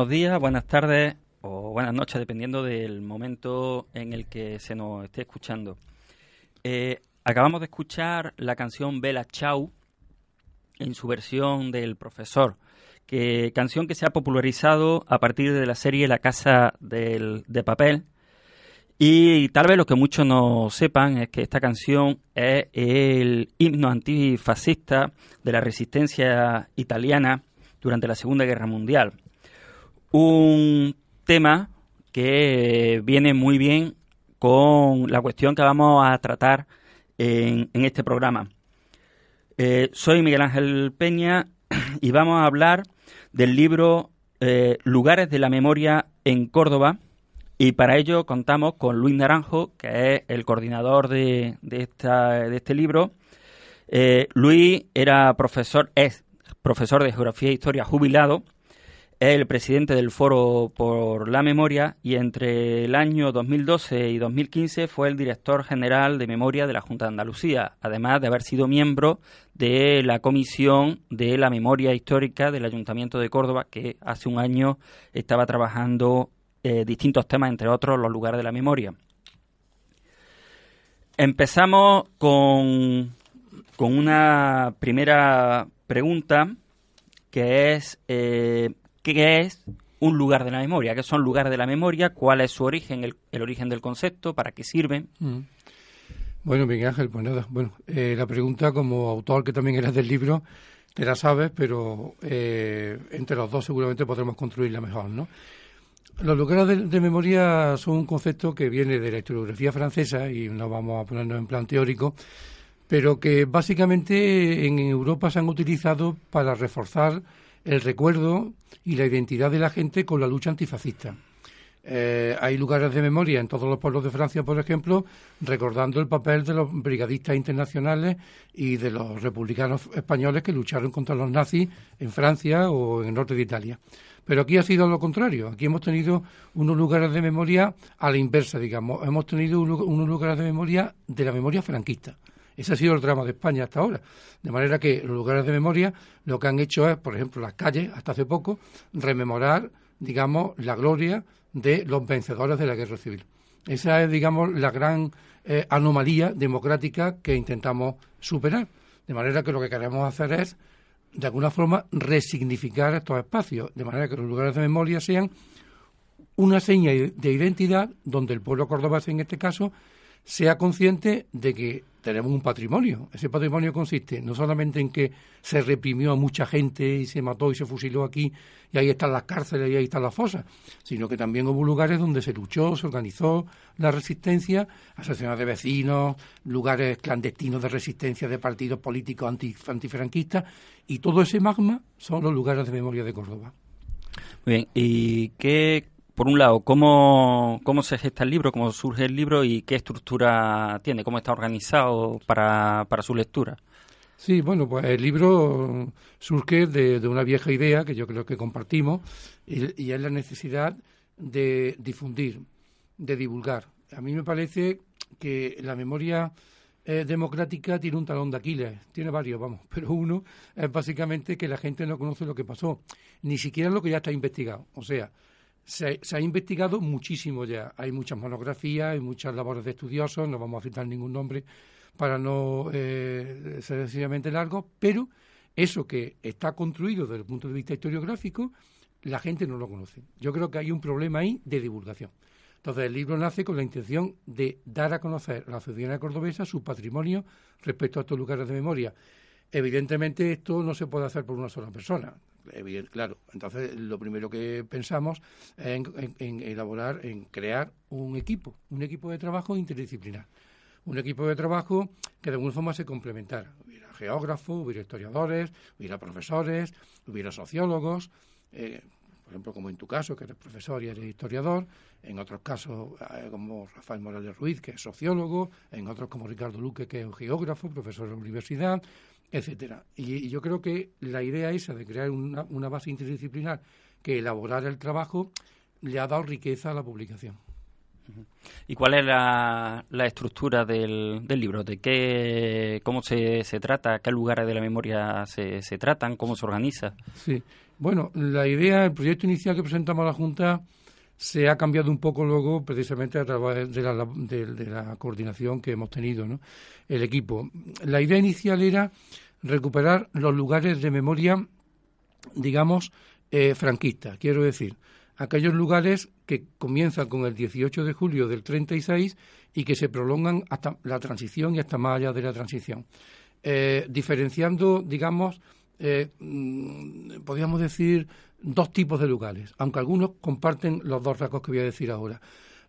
Buenos días, buenas tardes o buenas noches, dependiendo del momento en el que se nos esté escuchando. Eh, acabamos de escuchar la canción Bella Ciao en su versión del profesor, que, canción que se ha popularizado a partir de la serie La Casa del, de Papel. Y tal vez lo que muchos no sepan es que esta canción es el himno antifascista de la resistencia italiana durante la Segunda Guerra Mundial. Un tema que viene muy bien con la cuestión que vamos a tratar en, este programa. Eh, soy Miguel Ángel Peña y vamos a hablar del libro eh, Lugares de la Memoria en Córdoba. Y para ello contamos con Luis Naranjo, que es el coordinador de, de, esta, de este libro. Eh, Luis era profesor, es profesor de Geografía e Historia jubilado es el presidente del Foro por la Memoria y entre el año 2012 y 2015 fue el director general de Memoria de la Junta de Andalucía, además de haber sido miembro de la Comisión de la Memoria Histórica del Ayuntamiento de Córdoba, que hace un año estaba trabajando eh, distintos temas, entre otros los lugares de la memoria. Empezamos con, con una primera pregunta que es eh, qué es un lugar de la memoria, qué son lugares de la memoria, cuál es su origen, el, origen del concepto, para qué sirven. Mm. Bueno, Miguel Ángel, pues nada, bueno, eh, la pregunta como autor que también eres del libro, te la sabes, pero eh, entre los dos seguramente podremos construirla mejor, ¿no? Los lugares de, memoria son un concepto que viene de la historiografía francesa y no vamos a ponernos en plan teórico, pero que básicamente en Europa se han utilizado para reforzar el recuerdo y la identidad de la gente con la lucha antifascista. Eh, hay lugares de memoria en todos los pueblos de Francia, por ejemplo, recordando el papel de los brigadistas internacionales y de los republicanos españoles que lucharon contra los nazis en Francia o en el norte de Italia. Pero aquí ha sido lo contrario. Aquí hemos tenido unos lugares de memoria a la inversa, digamos. Hemos tenido unos lugares de memoria de la memoria franquista. Ese ha sido el drama de España hasta ahora. De manera que los lugares de memoria lo que han hecho es, por ejemplo, las calles, hasta hace poco, rememorar, digamos, la gloria de los vencedores de la guerra civil. Esa es, digamos, la gran eh, anomalía democrática que intentamos superar. De manera que lo que queremos hacer es, de alguna forma, resignificar estos espacios, de manera que los lugares de memoria sean una seña de identidad donde el pueblo cordobés, en este caso, sea consciente de que tenemos un patrimonio. Ese patrimonio consiste no solamente en que se reprimió a mucha gente y se mató y se fusiló aquí y ahí están las cárceles y ahí están las fosas, sino que también hubo lugares donde se luchó, se organizó la resistencia, asociaciones de vecinos, lugares clandestinos de resistencia de partidos políticos antifranquistas y todo ese magma son los lugares de memoria de Córdoba. Muy bien, ¿y qué por un lado, ¿cómo, ¿cómo se gesta el libro, cómo surge el libro y qué estructura tiene, cómo está organizado para, para su lectura? Sí, bueno, pues el libro surge de, una vieja idea que yo creo que compartimos y, es la necesidad de difundir, de divulgar. A mí me parece que la memoria eh, democrática tiene un talón de Aquiles, tiene varios, vamos, pero uno es básicamente que la gente no conoce lo que pasó, ni siquiera lo que ya está investigado. O sea, se, ha investigado muchísimo ya. Hay muchas monografías, hay muchas labores de estudiosos, no vamos a citar ningún nombre para no eh, ser sencillamente largo, pero eso que está construido desde el punto de vista historiográfico, la gente no lo conoce. Yo creo que hay un problema ahí de divulgación. Entonces, el libro nace con la intención de dar a conocer a la ciudadanía cordobesa su patrimonio respecto a estos lugares de memoria. Evidentemente, esto no se puede hacer por una sola persona claro. Entonces, lo primero que pensamos es en, elaborar, en crear un equipo, un equipo de trabajo interdisciplinar. Un equipo de trabajo que de alguna forma se complementara. Hubiera geógrafos, hubiera historiadores, hubiera profesores, hubiera sociólogos, eh, por ejemplo, como en tu caso, que eres profesor y eres historiador, en otros casos, eh, como Rafael Morales Ruiz, que es sociólogo, en otros como Ricardo Luque, que es geógrafo, profesor de la universidad, etcétera. Y, yo creo que la idea esa de crear una, una base interdisciplinar que elaborar el trabajo le ha dado riqueza a la publicación. ¿Y cuál es la, la estructura del, del, libro? ¿De qué, cómo se, se, trata? ¿Qué lugares de la memoria se, se tratan? ¿Cómo se organiza? Sí, bueno, la idea, el proyecto inicial que presentamos a la Junta se ha cambiado un poco luego precisamente a través de la, de, la coordinación que hemos tenido, ¿no? el equipo. La idea inicial era recuperar los lugares de memoria, digamos, eh, franquista. Quiero decir, aquellos lugares que comienzan con el 18 de julio del 36 y que se prolongan hasta la transición y hasta más allá de la transición. Eh, diferenciando, digamos, eh, mm, podríamos decir, dos tipos de lugares, aunque algunos comparten los dos rasgos que voy a decir ahora.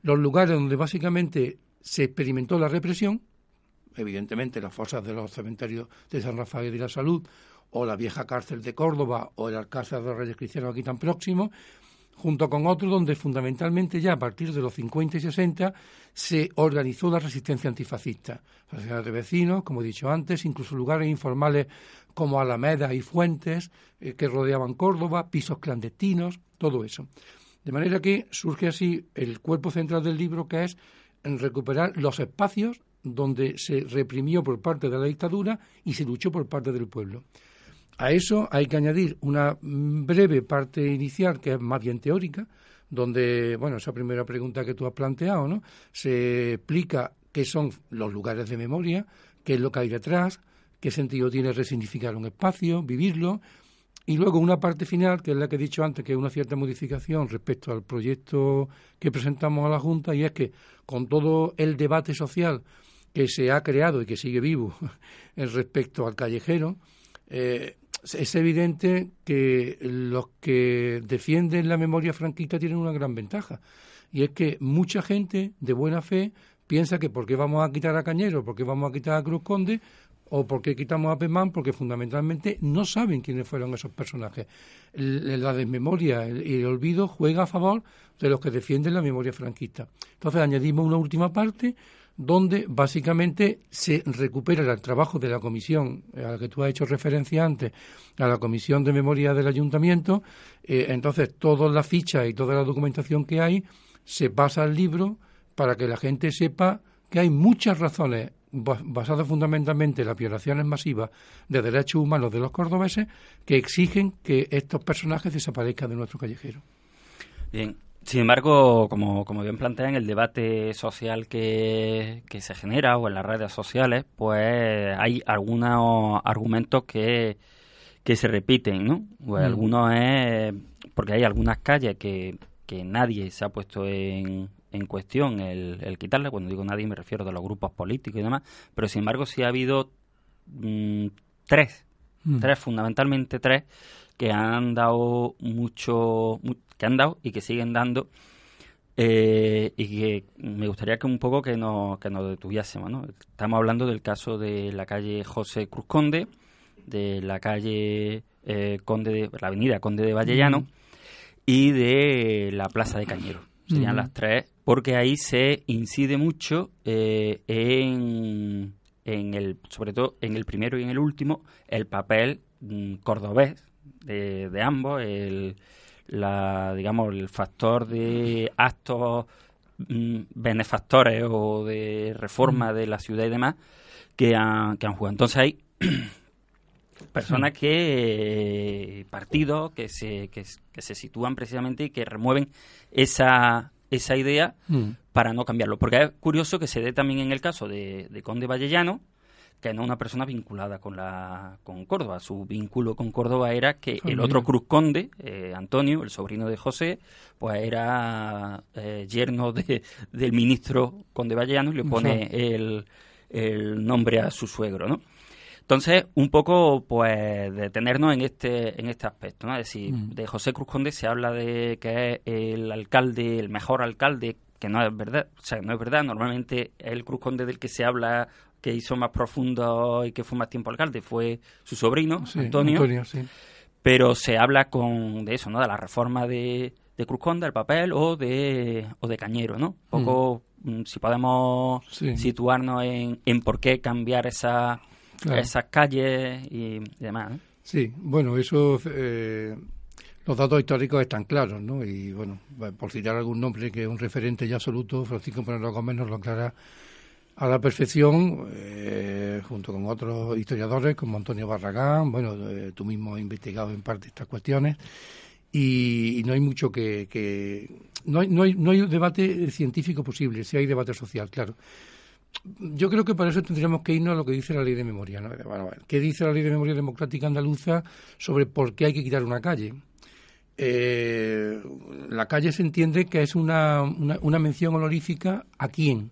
Los lugares donde básicamente se experimentó la represión, evidentemente las fosas de los cementerios de San Rafael y de la Salud, o la vieja cárcel de Córdoba, o el Alcázar de los Reyes Cristianos aquí tan próximo, junto con otros donde fundamentalmente ya a partir de los 50 y 60 se organizó la resistencia antifascista. Asociaciones de vecinos, como he dicho antes, incluso lugares informales como Alameda y Fuentes eh, que rodeaban Córdoba, pisos clandestinos, todo eso. De manera que surge así el cuerpo central del libro que es recuperar los espacios donde se reprimió por parte de la dictadura y se luchó por parte del pueblo. A eso hay que añadir una breve parte inicial que es más bien teórica, donde, bueno, esa primera pregunta que tú has planteado, ¿no? Se explica qué son los lugares de memoria, qué es lo que hay detrás, qué sentido tiene resignificar un espacio, vivirlo, y luego una parte final, que es la que he dicho antes, que es una cierta modificación respecto al proyecto que presentamos a la Junta, y es que con todo el debate social que se ha creado y que sigue vivo respecto al callejero, eh, es evidente que los que defienden la memoria franquista tienen una gran ventaja. Y es que mucha gente de buena fe piensa que por qué vamos a quitar a Cañero, por qué vamos a quitar a Cruz Conde, o por qué quitamos a Pemán, porque fundamentalmente no saben quiénes fueron esos personajes. La desmemoria y el olvido juega a favor de los que defienden la memoria franquista. Entonces añadimos una última parte donde básicamente se recupera el trabajo de la comisión a la que tú has hecho referencia antes, a la comisión de memoria del ayuntamiento, eh, entonces toda la ficha y toda la documentación que hay se pasa al libro para que la gente sepa que hay muchas razones basadas fundamentalmente en las violaciones masivas de derechos humanos de los cordobeses que exigen que estos personajes desaparezcan de nuestro callejero. Bien, sin embargo, como, como bien plantea en el debate social que, que se genera o en las redes sociales, pues hay algunos argumentos que, que se repiten, ¿no? Pues algunos es porque hay algunas calles que, que nadie se ha puesto en, en cuestión el, el quitarle, cuando digo nadie me refiero a los grupos políticos y demás, pero sin embargo sí ha habido mm, tres, tres, fundamentalmente tres, que han dado mucho, que han dado y que siguen dando eh, y que me gustaría que un poco que nos, que nos detuviésemos. ¿no? Estamos hablando del caso de la calle José Cruz Conde, de la calle eh, Conde de, la avenida Conde de Vallellano y de la Plaza de Cañero. Serían las tres, porque ahí se incide mucho eh, en, en el, sobre todo en el primero y en el último, el papel mm, cordobés de, de ambos, el, la, digamos, el factor de actos mm, benefactores o de reforma de la ciudad y demás que han, que han jugado. Entonces hay personas que, partidos que se, que, se sitúan precisamente y que remueven esa, esa idea mm. para no cambiarlo. Porque es curioso que se dé también en el caso de, de Conde Vallellano, que no una persona vinculada con la con Córdoba. Su vínculo con Córdoba era que el otro Cruz Conde, eh, Antonio, el sobrino de José, pues era eh, yerno de, del ministro Conde Vallano y le pone el, el, nombre a su suegro, ¿no? Entonces, un poco, pues, detenernos en este, en este aspecto, ¿no? Es decir, mm. de José Cruz Conde se habla de que es el alcalde, el mejor alcalde, que no es verdad, o sea, no es verdad, normalmente el Cruz Conde del que se habla que hizo más profundo y que fue más tiempo alcalde fue su sobrino, Antonio. Pero se habla con de eso, ¿no? De la reforma de, de Cruz Conde, el papel, o de, o de Cañero, ¿no? Un poco, mm, si podemos situarnos en, en por qué cambiar esa, esas calles y, demás. Sí, bueno, eso... Eh, los datos históricos están claros, ¿no? Y bueno, por citar algún nombre que es un referente ya absoluto, Francisco Pérez Gómez nos lo aclara a la perfección, eh, junto con otros historiadores como Antonio Barragán, bueno, eh, tú mismo has investigado en parte estas cuestiones, y, no hay mucho que... no, hay, no, hay, no hay debate científico posible, si hay debate social, claro. Yo creo que para eso tendríamos que irnos a lo que dice la ley de memoria. ¿no? ¿Qué dice la ley de memoria democrática andaluza sobre por qué hay que quitar una calle? Eh, la calle se entiende que es una, una, una mención honorífica a quién.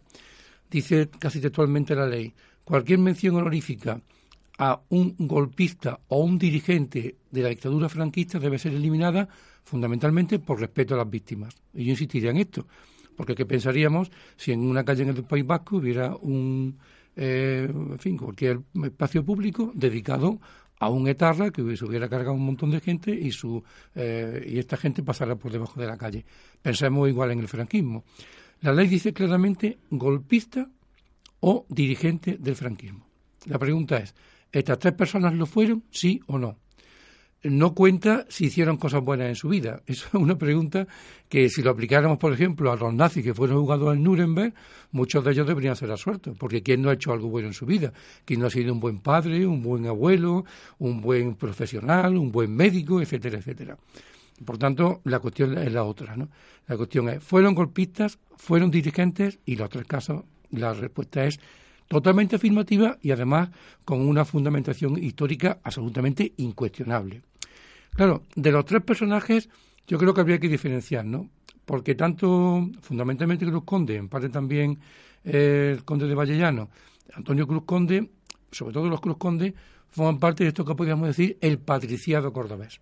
Dice casi textualmente la ley. Cualquier mención honorífica a un golpista o un dirigente de la dictadura franquista debe ser eliminada fundamentalmente por respeto a las víctimas. Y yo insistiría en esto, porque ¿qué pensaríamos si en una calle en el País Vasco hubiera un, eh, en fin, cualquier espacio público dedicado a un etarra que se hubiera cargado un montón de gente y su eh, y esta gente pasara por debajo de la calle. Pensemos igual en el franquismo. La ley dice claramente golpista o dirigente del franquismo. La pregunta es, ¿estas tres personas lo fueron, sí o no? No cuenta si hicieron cosas buenas en su vida. Es una pregunta que si lo aplicáramos, por ejemplo, a los nazis que fueron jugados en Nuremberg, muchos de ellos deberían ser absueltos, porque ¿quién no ha hecho algo bueno en su vida? ¿Quién no ha sido un buen padre, un buen abuelo, un buen profesional, un buen médico, etcétera, etcétera? Por tanto, la cuestión es la otra, ¿no? La cuestión es, ¿fueron golpistas, fueron dirigentes? Y los tres casos, la respuesta es totalmente afirmativa y además con una fundamentación histórica absolutamente incuestionable. Claro, de los tres personajes yo creo que habría que diferenciar, ¿no? Porque tanto, fundamentalmente Cruz Conde, en parte también eh, el Conde de Vallellano, Antonio Cruz Conde, sobre todo los Cruz Conde, forman parte de esto que podríamos decir el patriciado cordobés.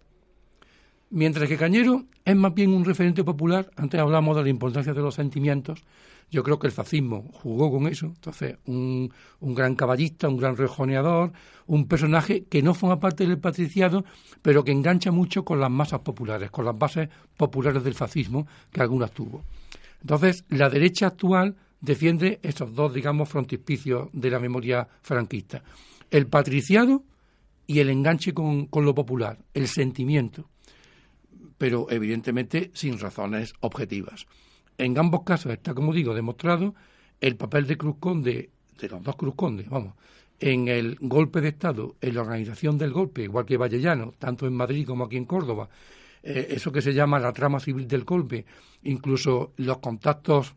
Mientras que Cañero es más bien un referente popular, antes hablamos de la importancia de los sentimientos, yo creo que el fascismo jugó con eso. Entonces, un, gran caballista, un gran rejoneador, un personaje que no forma parte del patriciado, pero que engancha mucho con las masas populares, con las bases populares del fascismo que algunas tuvo. Entonces, la derecha actual defiende estos dos, digamos, frontispicios de la memoria franquista. El patriciado y el enganche con lo popular, el sentimiento, pero evidentemente sin razones objetivas. En ambos casos está, como digo, demostrado el papel de Cruz Conde, de los dos Cruz Conde, vamos, en el golpe de Estado, en la organización del golpe, igual que Vallellano, tanto en Madrid como aquí en Córdoba, eh, eso que se llama la trama civil del golpe, incluso los contactos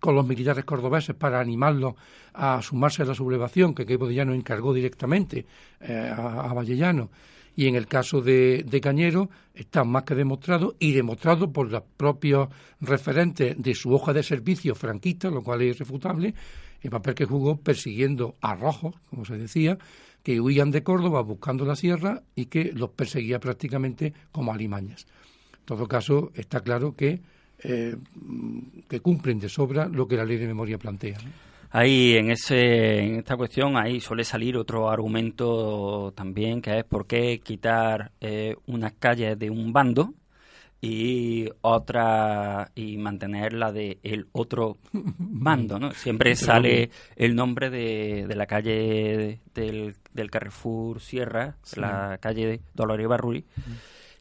con los militares cordobeses para animarlos a sumarse a la sublevación que Queipo encargó directamente eh, a, a Vallellano y en el caso de, Cañero está más que demostrado y demostrado por los propios referentes de su hoja de servicio franquista, lo cual es irrefutable, el papel que jugó persiguiendo a rojos, como se decía, que huían de Córdoba buscando la sierra y que los perseguía prácticamente como alimañas. En todo caso, está claro que, eh, que cumplen de sobra lo que la ley de memoria plantea. Ahí en, ese, en esta cuestión ahí suele salir otro argumento también que es por qué quitar eh, unas calles de un bando y otra y mantener la de el otro bando, ¿no? Siempre sale el nombre de, de la calle del, del Carrefour Sierra, la calle Dolores Barruri.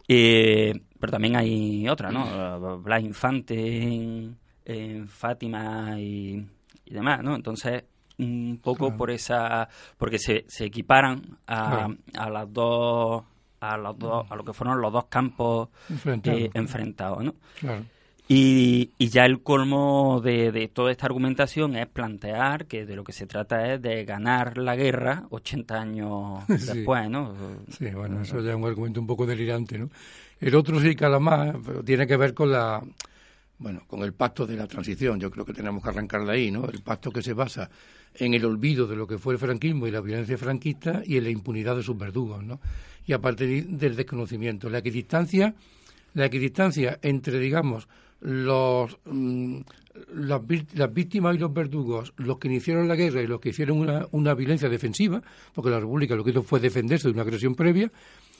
Eh, pero también hay otra, ¿no? Blas Infante en Fátima y y demás, ¿no? Entonces, un poco por esa porque se, se equiparan a, a las dos a los dos a lo que fueron los dos campos eh, enfrentados, ¿no? Claro. Y, y, ya el colmo de, de, toda esta argumentación es plantear que de lo que se trata es de ganar la guerra 80 años después, ¿no? Sí, bueno, eso ya es un argumento un poco delirante, ¿no? El otro sí, Calamar, pero tiene que ver con la bueno, con el pacto de la transición, yo creo que tenemos que arrancar de ahí, ¿no? El pacto que se basa en el olvido de lo que fue el franquismo y la violencia franquista y en la impunidad de sus verdugos, ¿no? Y a partir del desconocimiento, la equidistancia, la equidistancia entre, digamos, los, mm, las, las, víctimas y los verdugos, los que iniciaron la guerra y los que hicieron una, una violencia defensiva, porque la República lo que hizo fue defenderse de una agresión previa,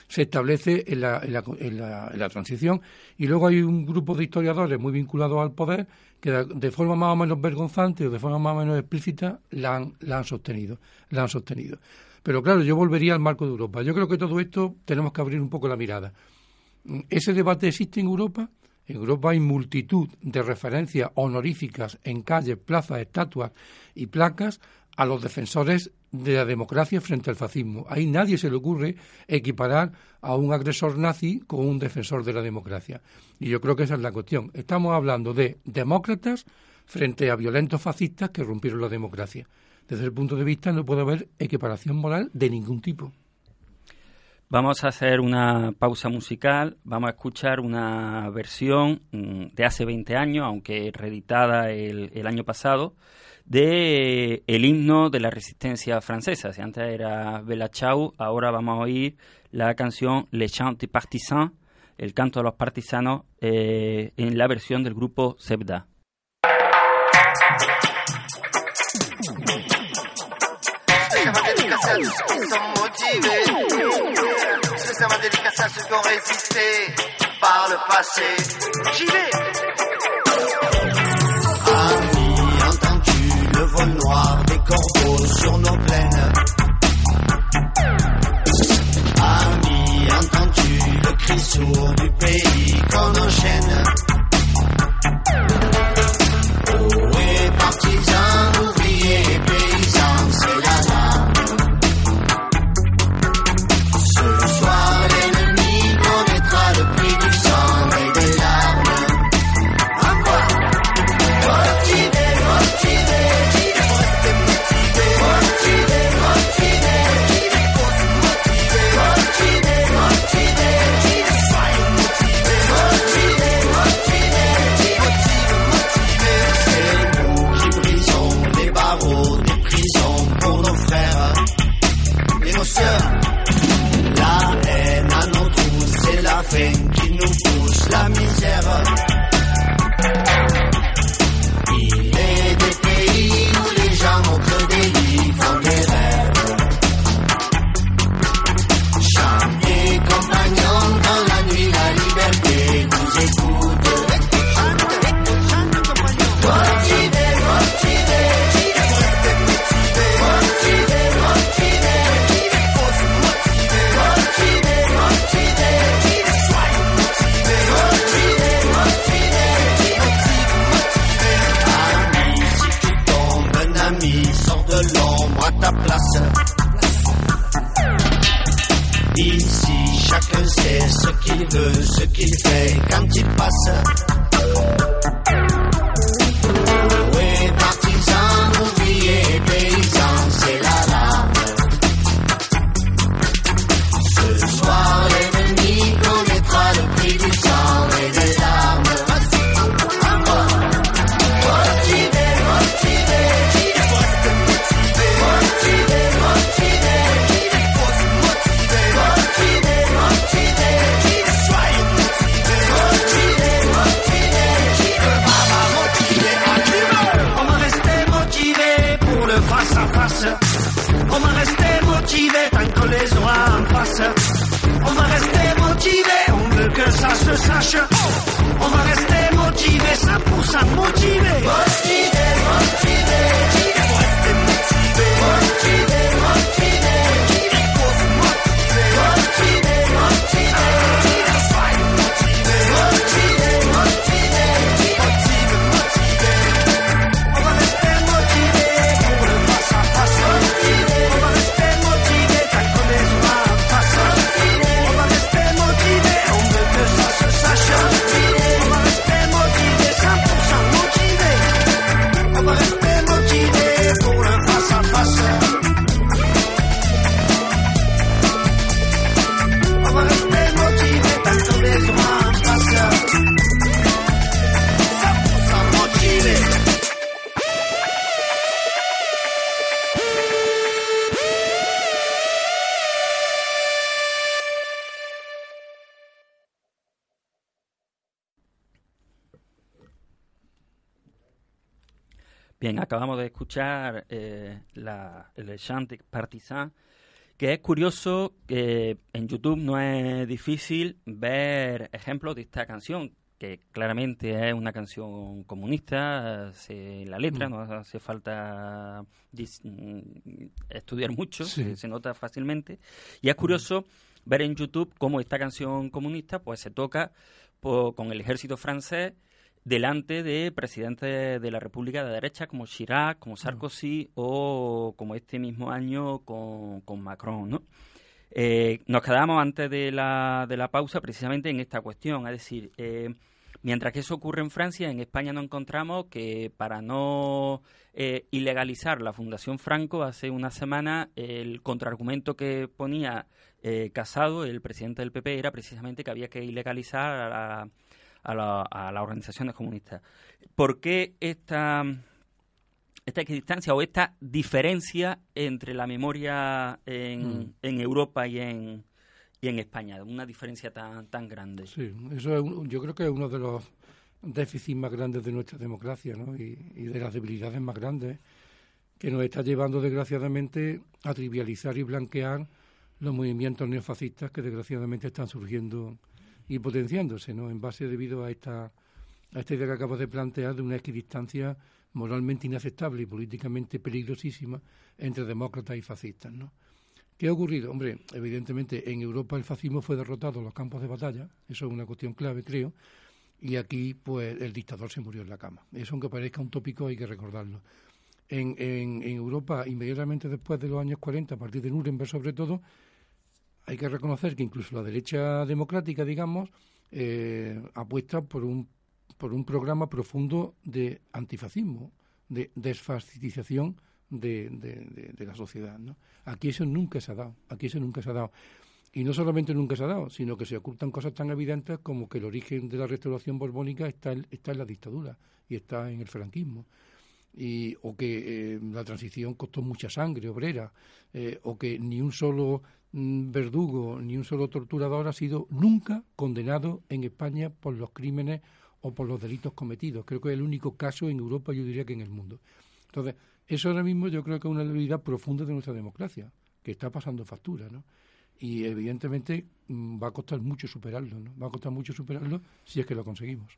se establece en la, en, la, en, la, en la, transición. Y luego hay un grupo de historiadores muy vinculados al poder que de, forma más o menos vergonzante o de forma más o menos explícita la han, la han sostenido. La han sostenido. Pero claro, yo volvería al marco de Europa. Yo creo que todo esto tenemos que abrir un poco la mirada. ¿Ese debate existe en Europa? En Europa hay multitud de referencias honoríficas en calles, plazas, estatuas y placas a los defensores de la democracia frente al fascismo. Ahí nadie se le ocurre equiparar a un agresor nazi con un defensor de la democracia. Y yo creo que esa es la cuestión. Estamos hablando de demócratas frente a violentos fascistas que rompieron la democracia. Desde el punto de vista no puede haber equiparación moral de ningún tipo. Vamos a hacer una pausa musical, vamos a escuchar una versión mm, de hace 20 años, aunque reeditada el, el año pasado, de himno de la resistencia francesa. Si antes era Bella Ciao, ahora vamos a oír la canción Le Chant des Partisans, el canto de los partisanos, eh, en la versión del grupo Sebda. Spécialement dédicace à ceux qui ont résisté par le passé. J'y vais. Entends-tu le vol noir des corbeaux sur nos plaines. Ami, entends-tu le cri sourd du pays qu'on enchaîne? Ohé, partisans, ouvriers, Bien, acabamos de escuchar eh, la, el partisan, que es curioso que en YouTube no es difícil ver ejemplos de esta canción, que claramente es una canción comunista, se, la letra, no hace falta dis- mm, estudiar mucho, Sí. se, se nota fácilmente, y es curioso ver en YouTube cómo esta canción comunista pues se toca con el ejército francés delante de presidentes de la República de derecha como Chirac, como Sarkozy o como este mismo año con, con Macron, ¿no? Eh, nos quedamos antes de la, de la pausa precisamente en esta cuestión, es decir, eh, Mientras que eso ocurre en Francia, en España no encontramos que para no eh, ilegalizar la Fundación Franco, hace una semana el contraargumento que ponía Casado, el presidente del PP, era precisamente que había que ilegalizar a, la- a la- a las organizaciones comunistas. ¿Por qué esta, esta equidistancia o esta diferencia entre la memoria en, Mm. en Europa y en, y en España? Una diferencia tan, tan grande. Sí, eso es un- yo creo que es uno de los déficits más grandes de nuestra democracia ¿no? y, y de las debilidades más grandes que nos está llevando desgraciadamente a trivializar y blanquear los movimientos neofascistas que desgraciadamente están surgiendo y potenciándose ¿no? en base debido a esta, a esta idea que acabo de plantear de una equidistancia moralmente inaceptable y políticamente peligrosísima entre demócratas y fascistas. ¿no? ¿Qué ha ocurrido? Hombre, evidentemente en Europa el fascismo fue derrotado en los campos de batalla, eso es una cuestión clave, creo, y aquí pues el dictador se murió en la cama. Eso aunque parezca un tópico hay que recordarlo. En, en, en Europa, inmediatamente después de los años 40, a partir de Nuremberg sobre todo, hay que reconocer que incluso la derecha democrática, digamos, eh, apuesta por un, por un programa profundo de antifascismo, de desfascistización de, de- de- de la sociedad. ¿no? Aquí eso nunca se ha dado, aquí eso nunca se ha dado. Y no solamente nunca se ha dado, sino que se ocultan cosas tan evidentes como que el origen de la restauración borbónica está está en la dictadura y está en el franquismo. Y, o que eh, la transición costó mucha sangre obrera, eh, o que ni un solo mm, verdugo, ni un solo torturador ha sido nunca condenado en España por los crímenes o por los delitos cometidos. Creo que es el único caso en Europa, yo diría que en el mundo. Entonces, eso ahora mismo yo creo que es una debilidad profunda de nuestra democracia, que está pasando factura, ¿no? Y evidentemente mm, va a costar mucho superarlo, ¿no? Va a costar mucho superarlo si es que lo conseguimos.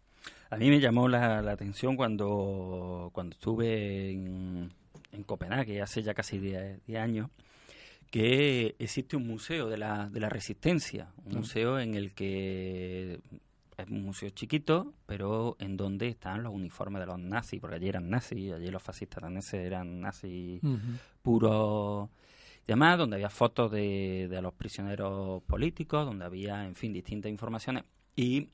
A mí me llamó la, la atención cuando, cuando estuve en, en Copenhague hace ya casi 10 10 años que existe un museo de la, de la resistencia, un Mm. museo en el que es un museo chiquito, pero en donde están los uniformes de los nazis, porque allí eran nazis, allí los fascistas daneses eran nazis puros y demás, donde había fotos de, de los prisioneros políticos, donde había, en fin, distintas informaciones. Y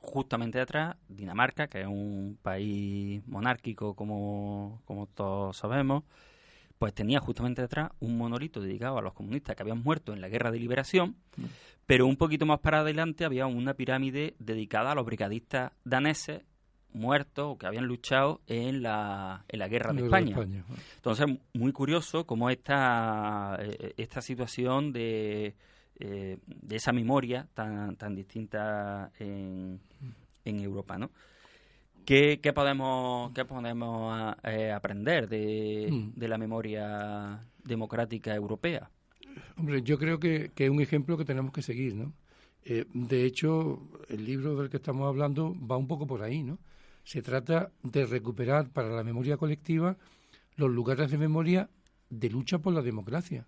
justamente detrás, Dinamarca, que es un país monárquico, como, como todos sabemos, pues tenía justamente detrás un monolito dedicado a los comunistas que habían muerto en la guerra de liberación, pero un poquito más para adelante había una pirámide dedicada a los brigadistas daneses muertos o que habían luchado en la, en la guerra de España. España. Entonces, muy curioso cómo esta, eh, esta situación de, eh, de esa memoria tan, tan distinta en, en Europa, ¿no? ¿Qué, qué podemos, qué podemos ah, eh, aprender de, Mm. de la memoria democrática europea? Hombre, yo creo que, que es un ejemplo que tenemos que seguir, ¿no? Eh, de hecho, el libro del que estamos hablando va un poco por ahí, ¿no? Se trata de recuperar para la memoria colectiva los lugares de memoria de lucha por la democracia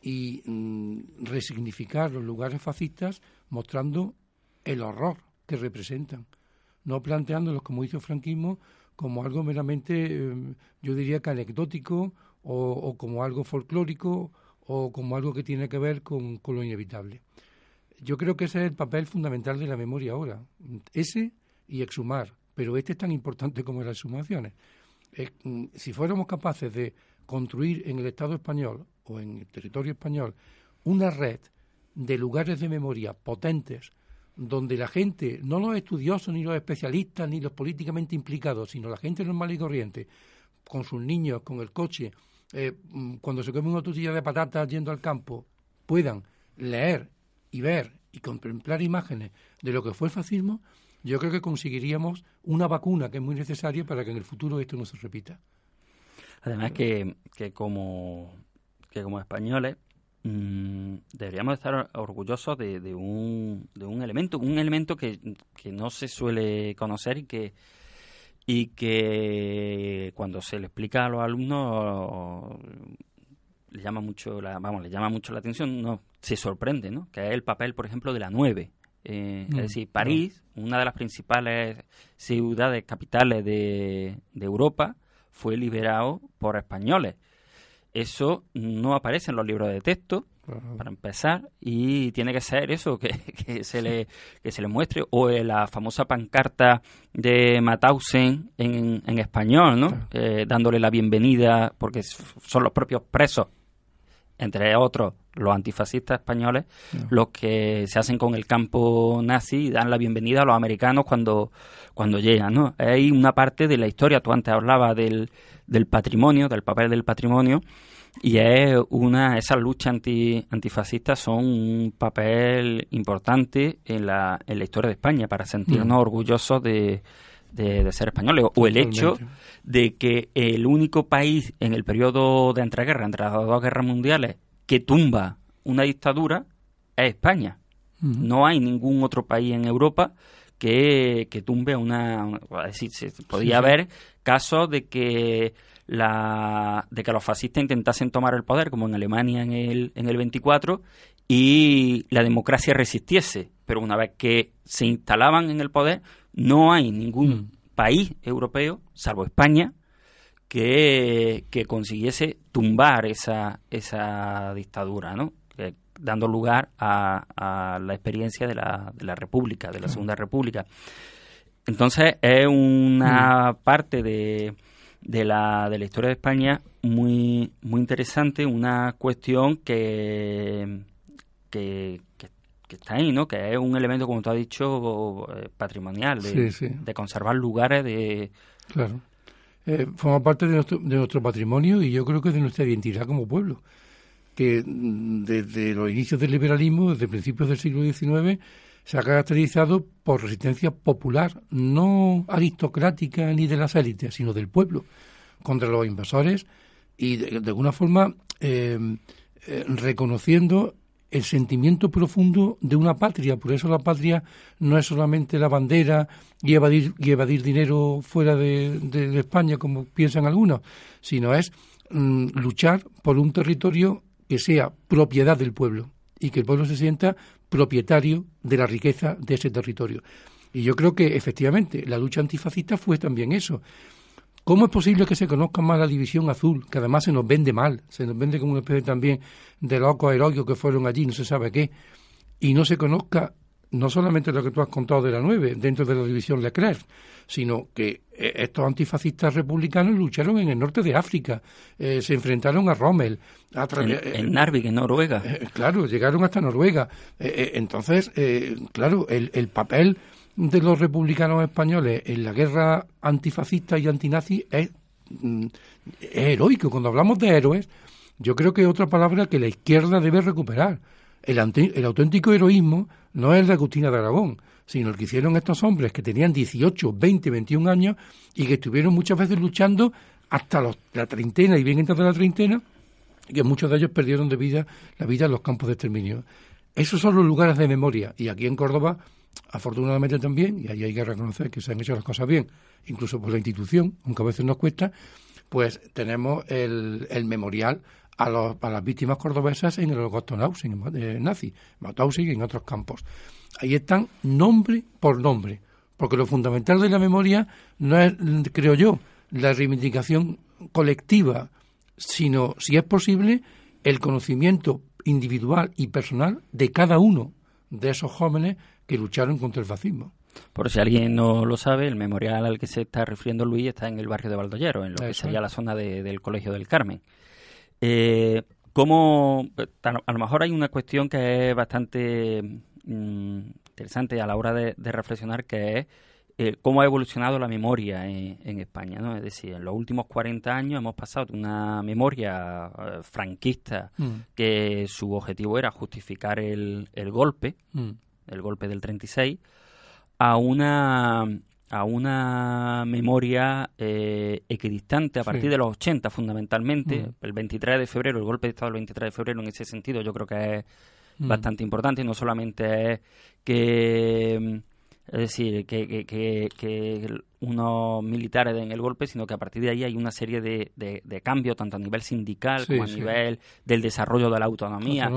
y mm, resignificar los lugares fascistas mostrando el horror que representan, no planteándolos, como hizo el franquismo, como algo meramente, eh, yo diría que anecdótico o, como algo folclórico o como algo que tiene que ver con, con lo inevitable. Yo creo que ese es el papel fundamental de la memoria ahora, ese y exhumar, pero este es tan importante como las exhumaciones. Eh, mm, si fuéramos capaces de construir en el Estado español o en el territorio español una red de lugares de memoria potentes, donde la gente, no los estudiosos, ni los especialistas, ni los políticamente implicados, sino la gente normal y corriente, con sus niños, con el coche, eh, mm, cuando se come una tortilla de patatas yendo al campo, puedan leer y ver y contemplar imágenes de lo que fue el fascismo, yo creo que conseguiríamos una vacuna que es muy necesaria para que en el futuro esto no se repita. Además que, que como que como españoles mm, deberíamos estar orgullosos de, de un, de un elemento, un elemento que, que no se suele conocer y que y que cuando se le explica a los alumnos le llama mucho la vamos le llama mucho la atención no se sorprende no que es el papel por ejemplo de la 9 eh, Mm, es decir París una de las principales ciudades capitales de, de Europa fue liberado por españoles. Eso no aparece en los libros de texto para empezar, y tiene que ser eso, que, que se le que se le muestre, o eh, la famosa pancarta de Mauthausen en, en español, ¿no? Eh, dándole la bienvenida, porque son los propios presos, entre otros los antifascistas españoles, los que se hacen con el campo nazi y dan la bienvenida a los americanos cuando, cuando llegan, ¿no? Hay una parte de la historia, tú antes hablabas del, del patrimonio, del papel del patrimonio, y es una esas luchas anti, antifascistas son un papel importante en la, en la historia de España para sentirnos orgullosos de, de, de ser españoles o el hecho de que el único país en el periodo de entreguerra entre las dos guerras mundiales que tumba una dictadura es España. No hay ningún otro país en Europa que, que tumbe una, una- es decir, se- podía haber casos de que la de que los fascistas intentasen tomar el poder como en Alemania en el en el 24 y la democracia resistiese pero una vez que se instalaban en el poder no hay ningún país europeo salvo España que, que consiguiese tumbar esa, esa dictadura, ¿no? Que- dando lugar a, a la experiencia de la, de la República, de la Segunda República. Entonces es una parte de, de, la, de la historia de España muy, muy interesante, una cuestión que, que, que- que está ahí, ¿no? Que es un elemento, como tú has dicho, eh, patrimonial, de, Sí, sí. de conservar lugares de, Claro. Eh, forma parte de nuestro, de nuestro patrimonio y yo creo que de nuestra identidad como pueblo. Que mm, desde los inicios del liberalismo, desde principios del siglo XIX, se ha caracterizado por resistencia popular, no aristocrática ni de las élites, sino del pueblo, contra los invasores y de, de alguna forma eh, eh, reconociendo el sentimiento profundo de una patria. Por eso la patria no es solamente la bandera y evadir, dinero fuera de España, como piensan algunos, sino es mm, luchar por un territorio que sea propiedad del pueblo y que el pueblo se sienta propietario de la riqueza de ese territorio. Y yo creo que efectivamente la lucha antifascista fue también eso. ¿Cómo es posible que se conozca más la división azul, que además se nos vende mal, se nos vende como una especie también de locos heroicos que fueron allí, no se sabe qué, y no se conozca no solamente lo que tú has contado de la 9, dentro de la división Leclerc, sino que eh, estos antifascistas republicanos lucharon en el norte de África, eh, se enfrentaron a Rommel, a en, en Narvik, en Noruega. eh, claro, llegaron hasta Noruega. Eh, entonces, eh, claro, el, el papel de los republicanos españoles en la guerra antifascista y antinazi es, mm, es heroico. Cuando hablamos de héroes, yo creo que es otra palabra que la izquierda debe recuperar. El, ante- el auténtico heroísmo no es el de Agustina de Aragón, sino el que hicieron estos hombres que tenían 18, 20, 21 años y que estuvieron muchas veces luchando hasta los- la treintena y bien entrada la treintena y que muchos de ellos perdieron de vida la vida en los campos de exterminio. Esos son los lugares de memoria y aquí en Córdoba, afortunadamente también, y ahí hay que reconocer que se han hecho las cosas bien, incluso por la institución, aunque a veces nos cuesta, pues tenemos el, el memorial a, los- a las víctimas cordobesas en el holocausto nazi, eh, nazi, Mauthausen y en otros campos. Ahí están nombre por nombre, porque lo fundamental de la memoria no es, creo yo, la reivindicación colectiva, sino, si es posible, el conocimiento individual y personal de cada uno de esos jóvenes que lucharon contra el fascismo. Por si alguien no lo sabe, el memorial al que se está refiriendo Luis está en el barrio de Valdollero, en lo que sería es. la zona de- del Colegio del Carmen. Eh, ¿Cómo, a lo mejor hay una cuestión que es bastante mm, interesante a la hora de, de reflexionar, que es eh, cómo ha evolucionado la memoria en, en España, ¿no? Es decir, en los últimos 40 años hemos pasado de una memoria eh, franquista que su objetivo era justificar el, el golpe, el golpe del 36, a una a una memoria eh, equidistante a partir Sí. de los 80 fundamentalmente. Mm. El 23 de febrero, el golpe de Estado del 23 de febrero en ese sentido yo creo que es Mm. bastante importante y no solamente es que Es decir, que, que, que, que unos militares den el golpe, sino que a partir de ahí hay una serie de, de, de cambios, tanto a nivel sindical Sí, como a sí. nivel del desarrollo de la autonomía.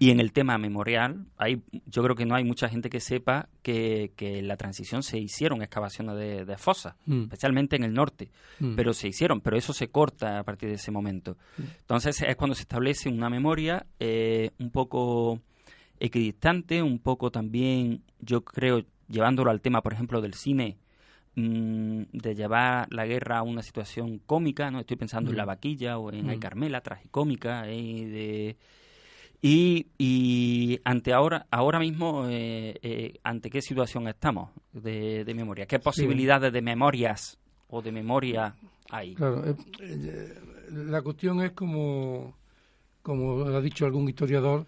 Y en el tema memorial, hay, yo creo que no hay mucha gente que sepa que, que en la transición se hicieron excavaciones de, de fosas, Mm. especialmente en el norte, Mm. pero se hicieron, pero eso se corta a partir de ese momento. Entonces es cuando se establece una memoria eh, un poco equidistante, un poco también, yo creo, llevándolo al tema, por ejemplo, del cine, mm, de llevar la guerra a una situación cómica, ¿no? Estoy pensando en. La Vaquilla o en Ay. Carmela, tragicómica, eh, de... Y, y ante ahora ahora mismo, eh, eh, ¿ante qué situación estamos de, de memoria? ¿Qué posibilidades de memorias o de memoria hay? Claro, eh, la cuestión es como, como ha dicho algún historiador,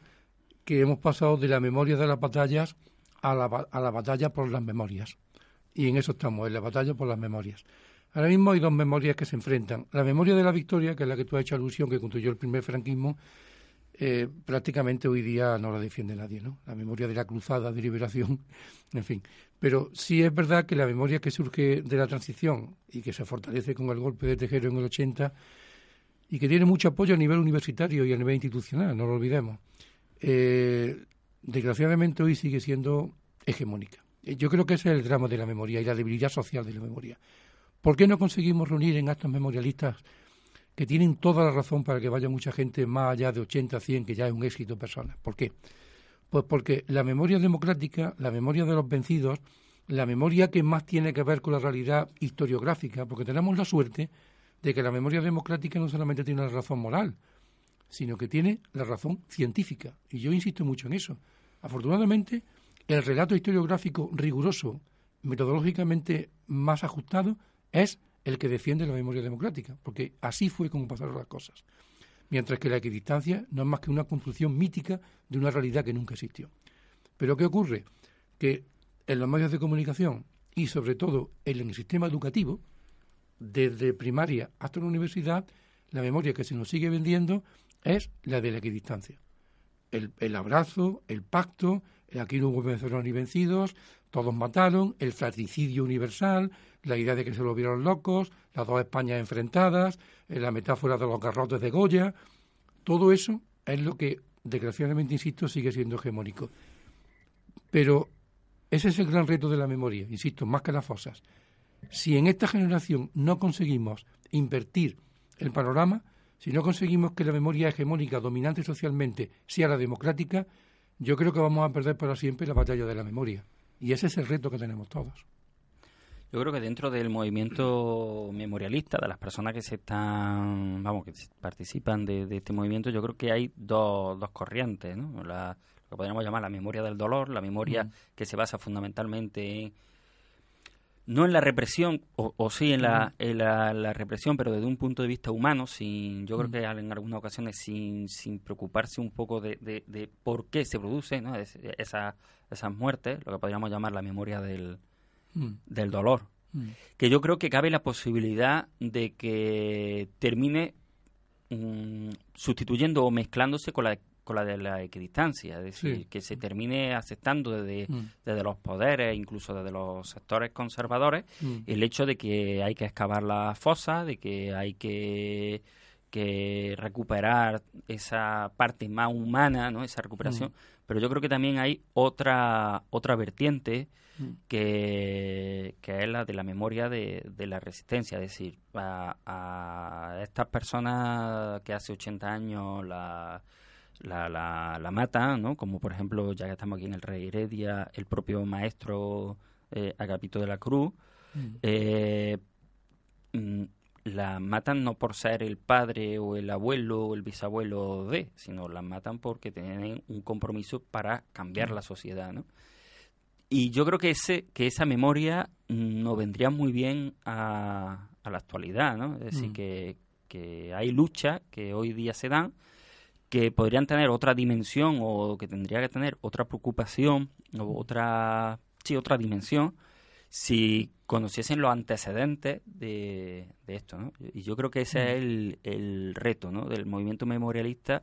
que hemos pasado de la memoria de las batallas a la, a la batalla por las memorias. Y en eso estamos, en la batalla por las memorias. Ahora mismo hay dos memorias que se enfrentan. La memoria de la victoria, que es la que tú has hecho alusión, que construyó el primer franquismo, eh, prácticamente hoy día no la defiende nadie, ¿no? La memoria de la cruzada de liberación, en fin. Pero sí es verdad que la memoria que surge de la transición y que se fortalece con el golpe de Tejero en el 80 y que tiene mucho apoyo a nivel universitario y a nivel institucional, no lo olvidemos, eh, desgraciadamente hoy sigue siendo hegemónica. Eh, Yo creo que ese es el drama de la memoria y la debilidad social de la memoria. ¿Por qué no conseguimos reunir en actos memorialistas que tienen toda la razón para que vaya mucha gente más allá de 80, 100, que ya es un éxito personas? ¿Por qué? Pues porque la memoria democrática, la memoria de los vencidos, la memoria que más tiene que ver con la realidad historiográfica, porque tenemos la suerte de que la memoria democrática no solamente tiene la razón moral, sino que tiene la razón científica. Y yo insisto mucho en eso. Afortunadamente, el relato historiográfico riguroso, metodológicamente más ajustado, es el que defiende la memoria democrática, porque así fue como pasaron las cosas. Mientras que la equidistancia no es más que una construcción mítica de una realidad que nunca existió. Pero ¿qué ocurre? Que en los medios de comunicación y sobre todo en el sistema educativo, desde primaria hasta la universidad, la memoria que se nos sigue vendiendo es la de la equidistancia. El, el abrazo, el pacto, el aquí no hubo vencedores ni vencidos, todos mataron, el fratricidio universal, la idea de que se lo vieron locos, las dos Españas enfrentadas, eh, la metáfora de los garrotes de Goya, todo eso es lo que, desgraciadamente, insisto, sigue siendo hegemónico. Pero ese es el gran reto de la memoria, insisto, más que las fosas. Si en esta generación no conseguimos invertir el panorama, si no conseguimos que la memoria hegemónica dominante socialmente sea la democrática, yo creo que vamos a perder para siempre la batalla de la memoria. Y ese es el reto que tenemos todos. Yo creo que dentro del movimiento memorialista, de las personas que se están, vamos, que participan de, de este movimiento, yo creo que hay dos, dos corrientes, ¿no? La, lo que podríamos llamar la memoria del dolor, la memoria Mm. que se basa fundamentalmente en, no en la represión, o, o sí en, la, en la, la represión, pero desde un punto de vista humano, sin, yo creo que en algunas ocasiones sin, sin preocuparse un poco de, de, de por qué se produce ¿no? Es- esa, esas muertes, lo que podríamos llamar la memoria del, Mm, del dolor. Mm, que yo creo que cabe la posibilidad de que termine mm, sustituyendo o mezclándose con la, con la de la equidistancia, es decir, Sí. que se termine aceptando desde, Mm. desde los poderes, incluso desde los sectores conservadores, mm. el hecho de que hay que excavar las fosas, de que hay que, que recuperar esa parte más humana, ¿no? esa recuperación. Pero yo creo que también hay otra, otra vertiente Mm. que, que es la de la memoria de, de la resistencia, es decir, a, a estas personas que hace 80 años la, la, la, la matan, ¿no? como por ejemplo, ya que estamos aquí en el Rey Heredia, el propio maestro eh, Agapito de la Cruz, Mm. eh, mm, la matan no por ser el padre o el abuelo o el bisabuelo de, sino la matan porque tienen un compromiso para cambiar la sociedad, ¿no? Y yo creo que ese que esa memoria mm, nos vendría muy bien a, a la actualidad, ¿no? Es decir, Mm. que, que hay luchas que hoy día se dan que podrían tener otra dimensión o que tendría que tener otra preocupación o otra sí otra dimensión si conociesen los antecedentes de, de esto ¿no? y yo creo que ese es el, el reto ¿no? del movimiento memorialista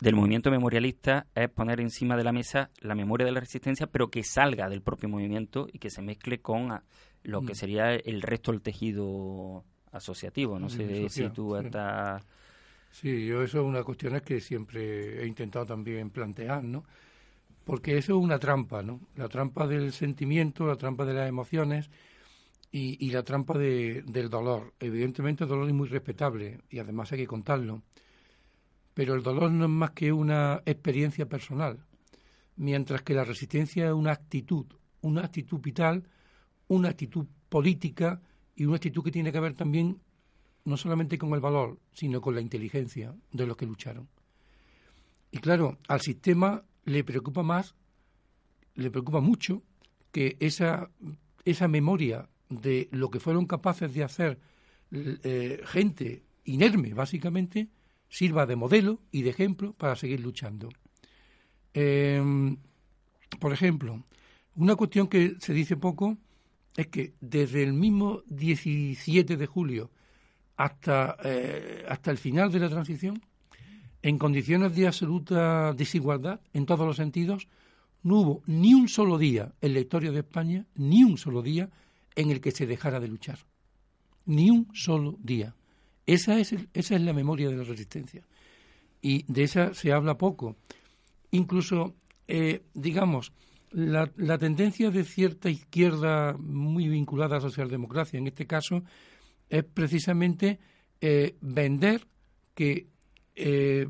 del movimiento memorialista es poner encima de la mesa la memoria de la resistencia, pero que salga del propio movimiento y que se mezcle con ah, lo que Mm. sería el resto del tejido asociativo. No Mm, sé si tú sí. estás... Sí, yo eso es una cuestión que siempre he intentado también plantear, ¿no? Porque eso es una trampa, ¿no? La trampa del sentimiento, la trampa de las emociones y, la trampa de- del dolor. Evidentemente el dolor es muy respetable y además hay que contarlo. Pero el dolor no es más que una experiencia personal, mientras que la resistencia es una actitud, una actitud vital, una actitud política y una actitud que tiene que ver también no solamente con el valor, sino con la inteligencia de los que lucharon. Y claro, al sistema le preocupa más, le preocupa mucho que esa, esa memoria de lo que fueron capaces de hacer eh, gente inerme, básicamente, sirva de modelo y de ejemplo para seguir luchando. Eh, por ejemplo, una cuestión que se dice poco es que desde el mismo 17 de julio hasta, eh, hasta el final de la transición, en condiciones de absoluta desigualdad, en todos los sentidos, no hubo ni un solo día en la historia de España, ni un solo día en el que se dejara de luchar. Ni un solo día. Esa es, el- esa es la memoria de la resistencia. Y de esa se habla poco. Incluso, eh, digamos, la, la tendencia de cierta izquierda muy vinculada a la socialdemocracia, en este caso, es precisamente eh, vender que eh,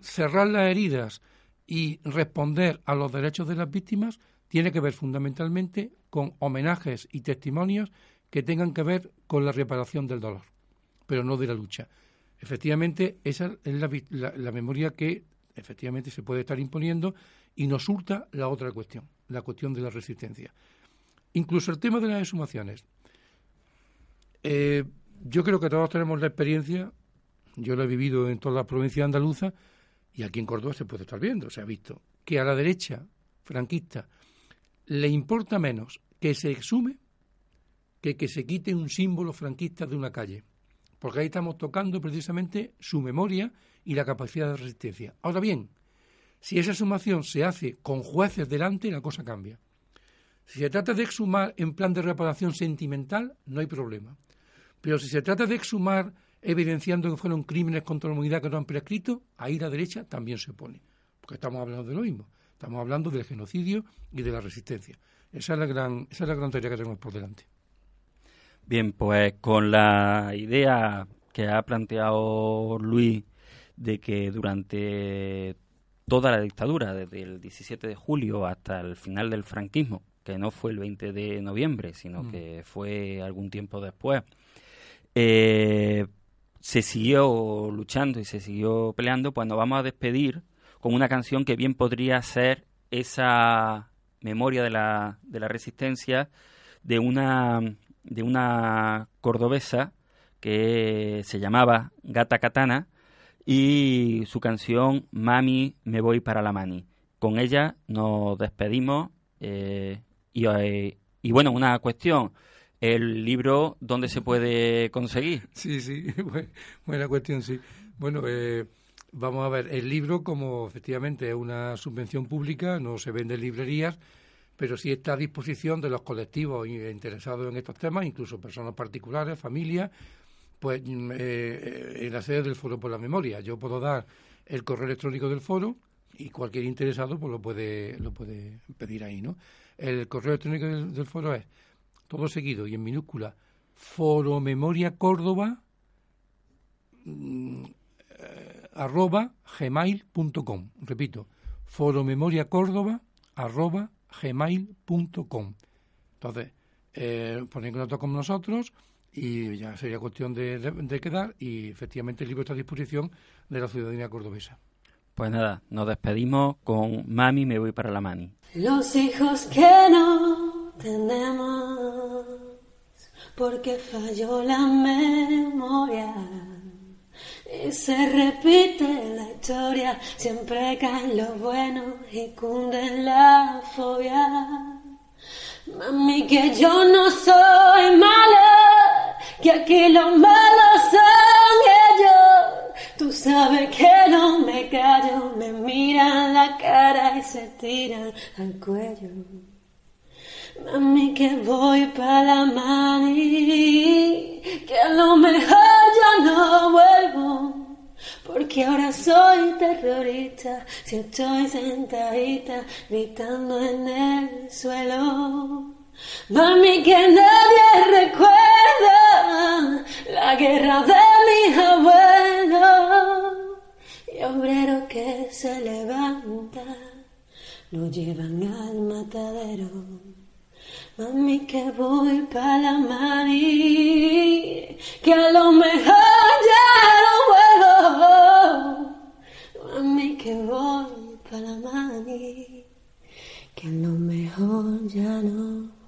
cerrar las heridas y responder a los derechos de las víctimas tiene que ver fundamentalmente con homenajes y testimonios que tengan que ver con la reparación del dolor, pero no de la lucha. Efectivamente, esa es la, la- la memoria que efectivamente se puede estar imponiendo y nos surta la otra cuestión, la cuestión de la resistencia. Incluso el tema de las exhumaciones. Eh, yo creo que todos tenemos la experiencia, yo lo he vivido en toda la provincia andaluza y aquí en Córdoba se puede estar viendo, se ha visto, que a la derecha franquista le importa menos que se exhume que que se quite un símbolo franquista de una calle. Porque ahí estamos tocando precisamente su memoria y la capacidad de resistencia. Ahora bien, si esa exhumación se hace con jueces delante, la cosa cambia. Si se trata de exhumar en plan de reparación sentimental, no hay problema. Pero si se trata de exhumar evidenciando que fueron crímenes contra la humanidad que no han prescrito, ahí la derecha también se opone. Porque estamos hablando de lo mismo. Estamos hablando del genocidio y de la resistencia. Esa es la gran, esa es la gran tarea que tenemos por delante. Bien, pues con la idea que ha planteado Luis de que durante toda la dictadura, desde el 17 de julio hasta el final del franquismo, que no fue el 20 de noviembre, sino Mm. que fue algún tiempo después, eh, se siguió luchando y se siguió peleando, pues nos vamos a despedir con una canción que bien podría ser esa memoria de la, de la resistencia de una, de una cordobesa que se llamaba Gata Katana y su canción Mami, me voy para la mani. Con ella nos despedimos eh, eh, y bueno, una cuestión, el libro, ¿dónde se puede conseguir? Sí, sí, bu- buena cuestión, sí. Bueno, eh, vamos a ver, el libro, como efectivamente es una subvención pública, no se vende en librerías, pero sí está a disposición de los colectivos interesados en estos temas, incluso personas particulares, familias, pues mm, eh, eh, en la sede del Foro por la Memoria. Yo puedo dar el correo electrónico del foro y cualquier interesado pues lo puede, lo puede pedir ahí, ¿no? El correo electrónico del foro es todo seguido y en minúscula Foro Memoria Córdoba mm, eh, arroba gmail.com repito Foro Memoria Córdoba arroba gmail.com entonces eh, ponen contacto con nosotros y ya sería cuestión de, de- de quedar y efectivamente el libro está a disposición de la ciudadanía cordobesa. Pues nada, nos despedimos con Mami, me voy para la mani. Los hijos que no tenemos, porque falló la memoria. Y se repite la historia, siempre caen los buenos y cunde la fobia. Mami, que yo no soy mala, que aquí los malos son ellos. Tus sabe que no me callo, me miran la cara y se tiran al cuello. Mami, que voy para la mani, que a lo mejor ya no vuelvo. Porque ahora soy terrorista, si estoy sentadita gritando en el suelo. Mami, que nadie recuerda la guerra de mis abuelos. Y obrero que se levanta, lo llevan al matadero. Mami, que voy para la mani, que a lo mejor ya no vuelvo. Mami, que voy para la mani, que a lo mejor ya no